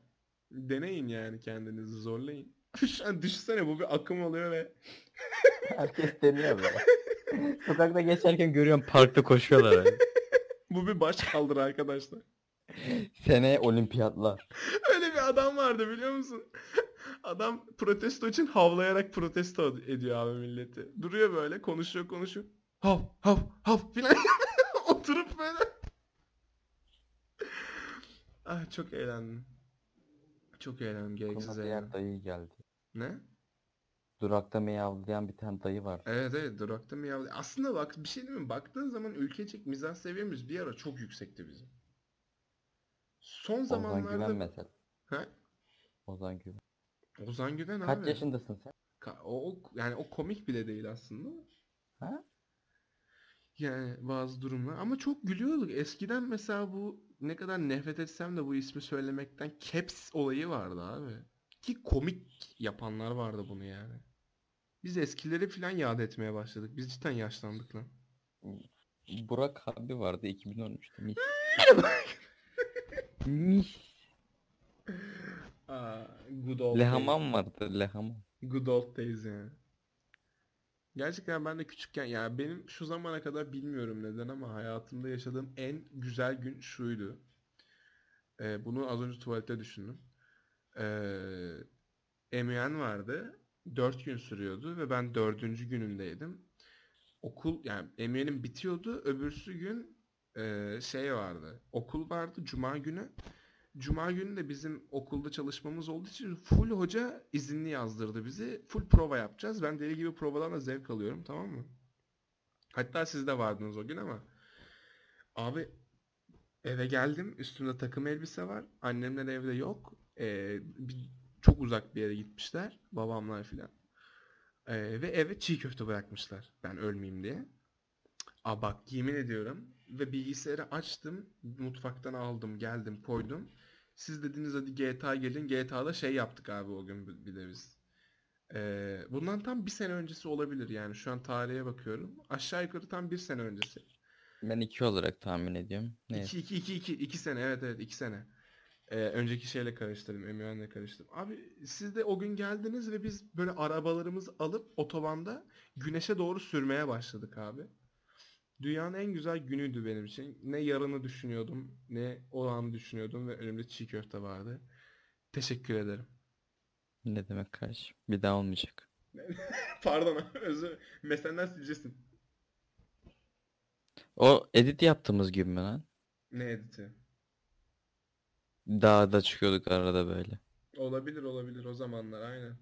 deneyin yani kendinizi zorlayın. <laughs> An düşünsene bu bir akım oluyor ve <laughs> Herkes deniyor böyle. Sokakta geçerken görüyorum parkta koşuyorlar. abi. Bu bir baş kaldırı arkadaşlar. Seneye olimpiyatlar. Öyle bir adam vardı biliyor musun? Adam protesto için havlayarak protesto ediyor abi milleti. Duruyor böyle konuşuyor konuşuyor. Hav hav hav filan. <laughs> Oturup böyle. ah çok eğlendim. Çok eğlendim gereksiz Aklıma eğlendim. diğer dayı geldi. Ne? Durakta miyavlayan bir tane dayı var. Evet evet durakta ya? Aslında bak bir şey değil mi? Baktığın zaman ülkecek mizah seviyemiz bir ara çok yüksekti bizim. Son Ozan zamanlarda... Güven mesela. Ha? Ozan Güven. Ozan Güven Kaç abi. yaşındasın sen? Ka- O, o- yani o komik bile değil aslında. Ha? Yani bazı durumlar ama çok gülüyorduk. Eskiden mesela bu ne kadar nefret etsem de bu ismi söylemekten Caps olayı vardı abi. Ki komik yapanlar vardı bunu yani. Biz eskileri falan yad etmeye başladık. Biz cidden yaşlandık lan. Burak abi vardı 2013'te. Mis. Mis. Aa, good old days. Lehaman vardı Lehaman. Good old days yani. Gerçekten ben de küçükken ya benim şu zamana kadar bilmiyorum neden ama hayatımda yaşadığım en güzel gün şuydu. Ee, bunu az önce tuvalette düşündüm. Ee, MEN vardı. 4 gün sürüyordu ve ben dördüncü günündeydim. Okul yani MEN'im bitiyordu. Öbürsü gün e, şey vardı. Okul vardı Cuma günü. Cuma günü de bizim okulda çalışmamız olduğu için full hoca izinli yazdırdı bizi. Full prova yapacağız. Ben deli gibi provadan da zevk alıyorum tamam mı? Hatta siz de vardınız o gün ama. Abi eve geldim. Üstümde takım elbise var. Annemler evde yok. Ee, bir- çok uzak bir yere gitmişler. Babamlar filan. Ee, ve eve çiğ köfte bırakmışlar. Ben ölmeyeyim diye. Aa bak yemin ediyorum. Ve bilgisayarı açtım. Mutfaktan aldım. Geldim koydum. Siz dediniz hadi GTA gelin. GTA'da şey yaptık abi o gün bir- de biz. Ee, bundan tam bir sene öncesi olabilir yani. Şu an tarihe bakıyorum. Aşağı yukarı tam bir sene öncesi. Ben iki olarak tahmin ediyorum. Neyse. 2 2 2 2 2 sene evet evet 2 sene. Ee, önceki şeyle karıştırdım. Emirhan'la karıştırdım. Abi siz de o gün geldiniz ve biz böyle arabalarımızı alıp otobanda güneşe doğru sürmeye başladık abi. Dünyanın en güzel günüydü benim için. Ne yarını düşünüyordum, ne o anı düşünüyordum ve önümde çiğ köfte vardı. Teşekkür ederim. Ne demek kardeşim? Bir daha olmayacak. <laughs> Pardon özür. Mesenden sileceksin. O edit yaptığımız gibi mi lan? Ne editi? Dağda çıkıyorduk arada böyle. Olabilir olabilir o zamanlar aynen.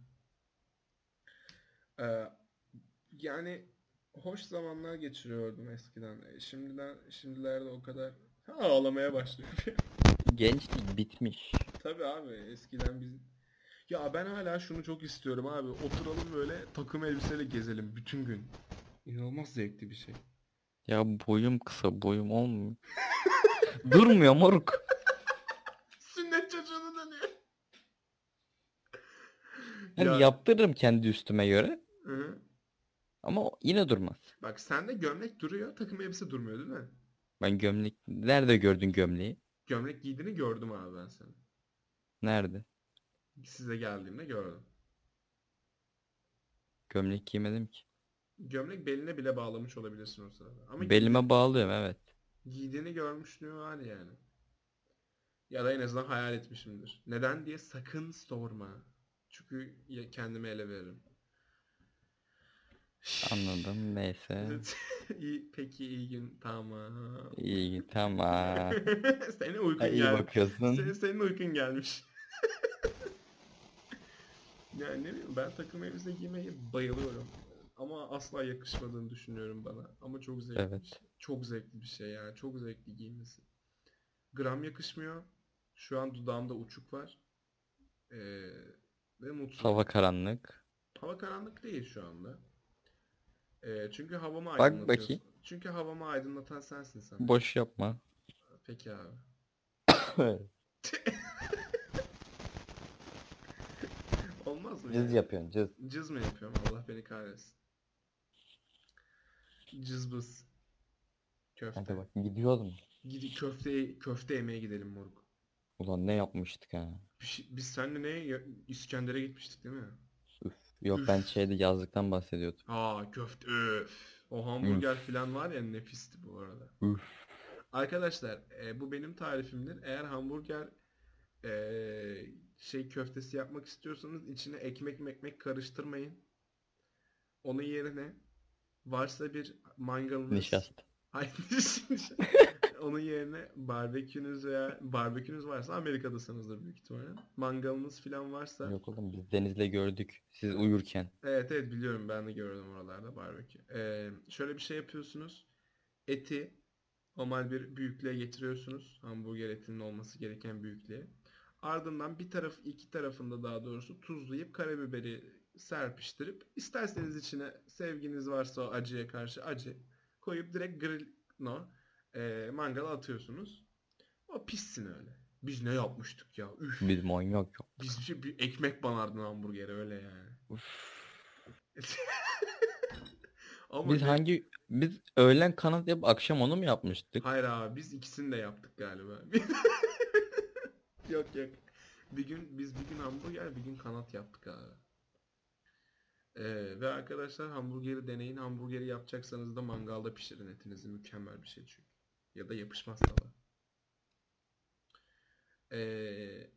Ee, yani hoş zamanlar geçiriyordum eskiden. E, Şimdiden şimdilerde o kadar Ha, ağlamaya başlıyor. <laughs> Gençlik bitmiş. Tabii abi eskiden biz ya ben hala şunu çok istiyorum abi. Oturalım böyle takım elbiseyle gezelim bütün gün. İnanılmaz zevkli bir şey. Ya boyum kısa boyum olmuyor. <laughs> Durmuyor moruk. Sünnet çocuğunu dönüyor. Hani Ya, yaptırırım kendi üstüme göre hı. Ama yine durmaz. Bak sende gömlek duruyor, takım elbise durmuyor değil mi? Ben gömlek... Nerede gördün gömleği? Gömlek giydiğini gördüm abi ben seni. Nerede? Size geldiğimde gördüm. Gömlek giymedim ki. Gömlek beline bile bağlamış olabilirsin o sırada. Ama Belime bağlıyorum evet. giydiğini görmüşlüğü var yani. Ya da en azından hayal etmişimdir. Neden diye sakın sorma. Çünkü kendime ele veririm. Anladım neyse. <laughs> iyi, peki iyi gün tamam. İyi tamam. <laughs> Senin uykun Ha, iyi gelmiş. bakıyorsun. Senin, senin uykun gelmiş. <laughs> yani ne bileyim ben takım elbise giymeyi bayılıyorum. Ama asla yakışmadığını düşünüyorum bana. Ama çok zevkli. bir Evet. şey. Çok zevkli bir şey yani. Çok zevkli giymesi. Gram yakışmıyor. Şu an dudağımda uçuk var. Ee, ve mutsuz. Hava karanlık. Hava karanlık değil şu anda. Ee, çünkü havamı Bak aydınlatıyorsun. bakayım. Çünkü havamı aydınlatan sensin sen. Boş yapma. Peki abi. <coughs> Olmaz mı? Cız yani? yapıyorsun cız. Cız mı yapıyorum? Allah beni kahretsin. Cızbız. Köfte. Hadi bak gidiyoruz mu? Gidi köfte köfte yemeye gidelim moruk. Ulan ne yapmıştık ha? Bir şey- Biz seninle ne İskender'e gitmiştik değil mi? Yok ben şeyde yazlıktan bahsediyordum. Aa köfte öf. O hamburger falan var ya nefisti bu arada. Üf. Arkadaşlar e, bu benim tarifimdir. Eğer hamburger e, şey köftesi yapmak istiyorsanız içine ekmek mekmek karıştırmayın. Onun yerine varsa bir mangalınız. Nişasta. Hayır. <laughs> Onun yerine barbekünüz veya barbekünüz varsa Amerika'dasınızdır büyük ihtimalle. Mangalınız falan varsa. Yok oğlum biz denizle gördük. Siz uyurken. Evet evet biliyorum ben de gördüm oralarda barbekü. Ee, şöyle bir şey yapıyorsunuz. Eti normal bir büyüklüğe getiriyorsunuz. Hamburger etinin olması gereken büyüklüğe. Ardından bir taraf iki tarafında daha doğrusu tuzlayıp karabiberi serpiştirip isterseniz içine sevginiz varsa o acıya karşı acı koyup direkt grill no e, mangala atıyorsunuz. O pişsin öyle. Biz ne yapmıştık ya? Üf. Biz manyak yok. Biz bir, şey, bir ekmek banardın hamburgere öyle yani. <laughs> Ama Biz ne- hangi biz öğlen kanat yapıp akşam onu mu yapmıştık? Hayır abi biz ikisini de yaptık galiba. <laughs> yok yok. Bir gün biz bir gün hamburger bir gün kanat yaptık abi. Ee, ve arkadaşlar hamburgeri deneyin. Hamburgeri yapacaksanız da mangalda pişirin etinizi. Mükemmel bir şey çünkü. Ya da yapışmaz tava. Ee,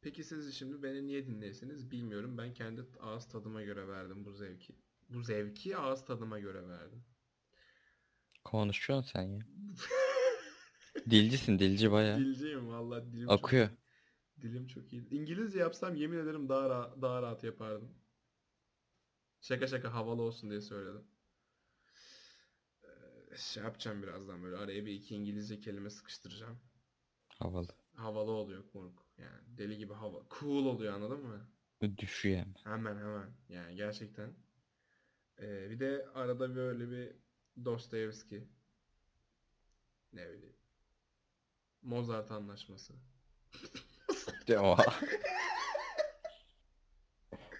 peki siz şimdi beni niye dinleyesiniz bilmiyorum. Ben kendi ağız tadıma göre verdim bu zevki. Bu zevki ağız tadıma göre verdim. Konuşuyorsun sen ya. <laughs> Dilcisin dilci baya. Dilciyim vallahi dilim çok Akıyor. Dilim çok iyi. İngilizce yapsam yemin ederim daha rahat, daha rahat yapardım. Şaka şaka havalı olsun diye söyledim. Şey yapacağım birazdan böyle araya bir iki İngilizce kelime sıkıştıracağım. Havalı. Havalı oluyor moruk. Yani deli gibi hava. Cool oluyor anladın mı? Düşüyor hemen. Hemen hemen. Yani gerçekten. Ee, bir de arada böyle bir Dostoyevski. Ne bileyim. Mozart anlaşması. De o.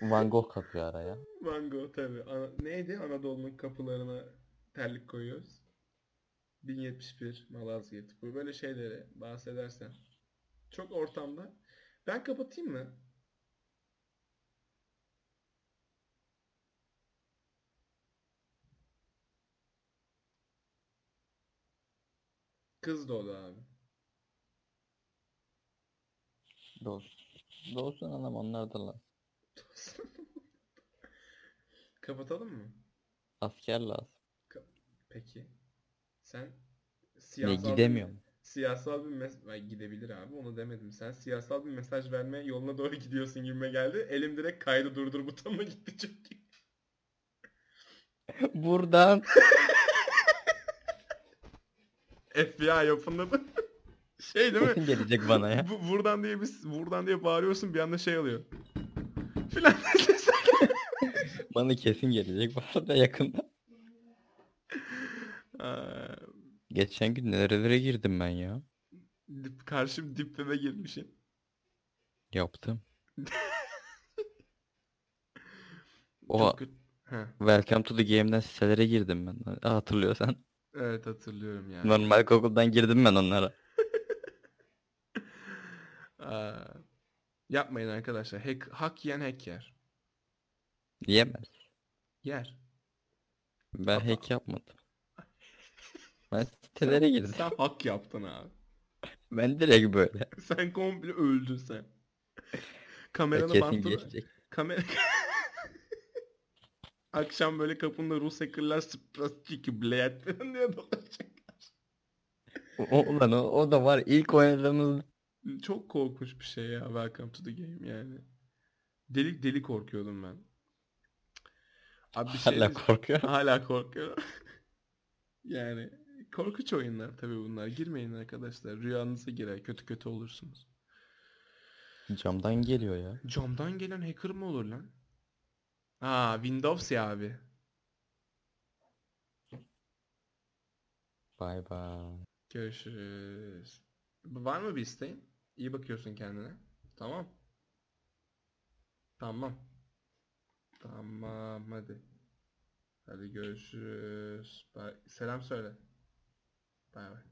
Van Gogh kapıyor araya. Mango tabi. Ana- neydi? Anadolu'nun kapılarına terlik koyuyoruz. 1071 Malazgirt. Bu böyle şeyleri bahsedersen. Çok ortamda. Ben kapatayım mı? Kız doğdu abi. Doğsun. Doğsun anam onlar da lan. <laughs> Kapatalım mı? Asker lazım. Peki. Sen Ne siyasal bir- gidemiyorum. Siyasal bir mesaj gidebilir abi onu demedim. Sen siyasal bir mesaj verme yoluna doğru gidiyorsun gibime geldi. Elim direkt kaydı durdur butonuna gitti çünkü. <laughs> Buradan. FBI yapımda da şey değil mi? <laughs> Gelecek bana ya. Bu, buradan diye biz buradan diye bağırıyorsun bir anda şey oluyor. <laughs> Filan. Bana kesin gelecek bu arada yakında. Geçen gün nerelere girdim ben ya. dip, karşı dip web'e girmişsin. Yaptım. <laughs> O Welcome to the Game'den sitelere girdim ben. Ha, Hatırlıyorsan. evet hatırlıyorum yani. Normal Google'dan girdim ben onlara. <laughs> Aa, yapmayın arkadaşlar. Hack, hak yiyen hack yer. Diyemez. Yer. Ben Ama- hack yapmadım. Ben sitelere girdim. Sen hak yaptın abi. Ben direkt böyle. <laughs> Sen komple öldün sen. Kameranı kesin bastın. geçecek. Kamera... <laughs> Akşam böyle kapında Rus hackerlar Sprastiki Blade falan diye dolaşacak. O, ulan o, o da var. İlk oynadığımız Çok korkunç bir şey ya Welcome to the Game yani. Delik deli korkuyordum ben. Abi bir şey hala diyeceğim. korkuyorum. Hala korkuyorum. <laughs> yani korkunç oyunlar tabii bunlar. Girmeyin arkadaşlar. Rüyanıza girer. Kötü kötü olursunuz. Camdan geliyor ya. Camdan gelen hacker mı olur lan? Aa Windows ya abi. Bay bay. Görüşürüz. Var mı bir isteğin? İyi bakıyorsun kendine. Tamam. Tamam. Tamam hadi. Hadi görüşürüz. Bye. Selam söyle. Bay bay.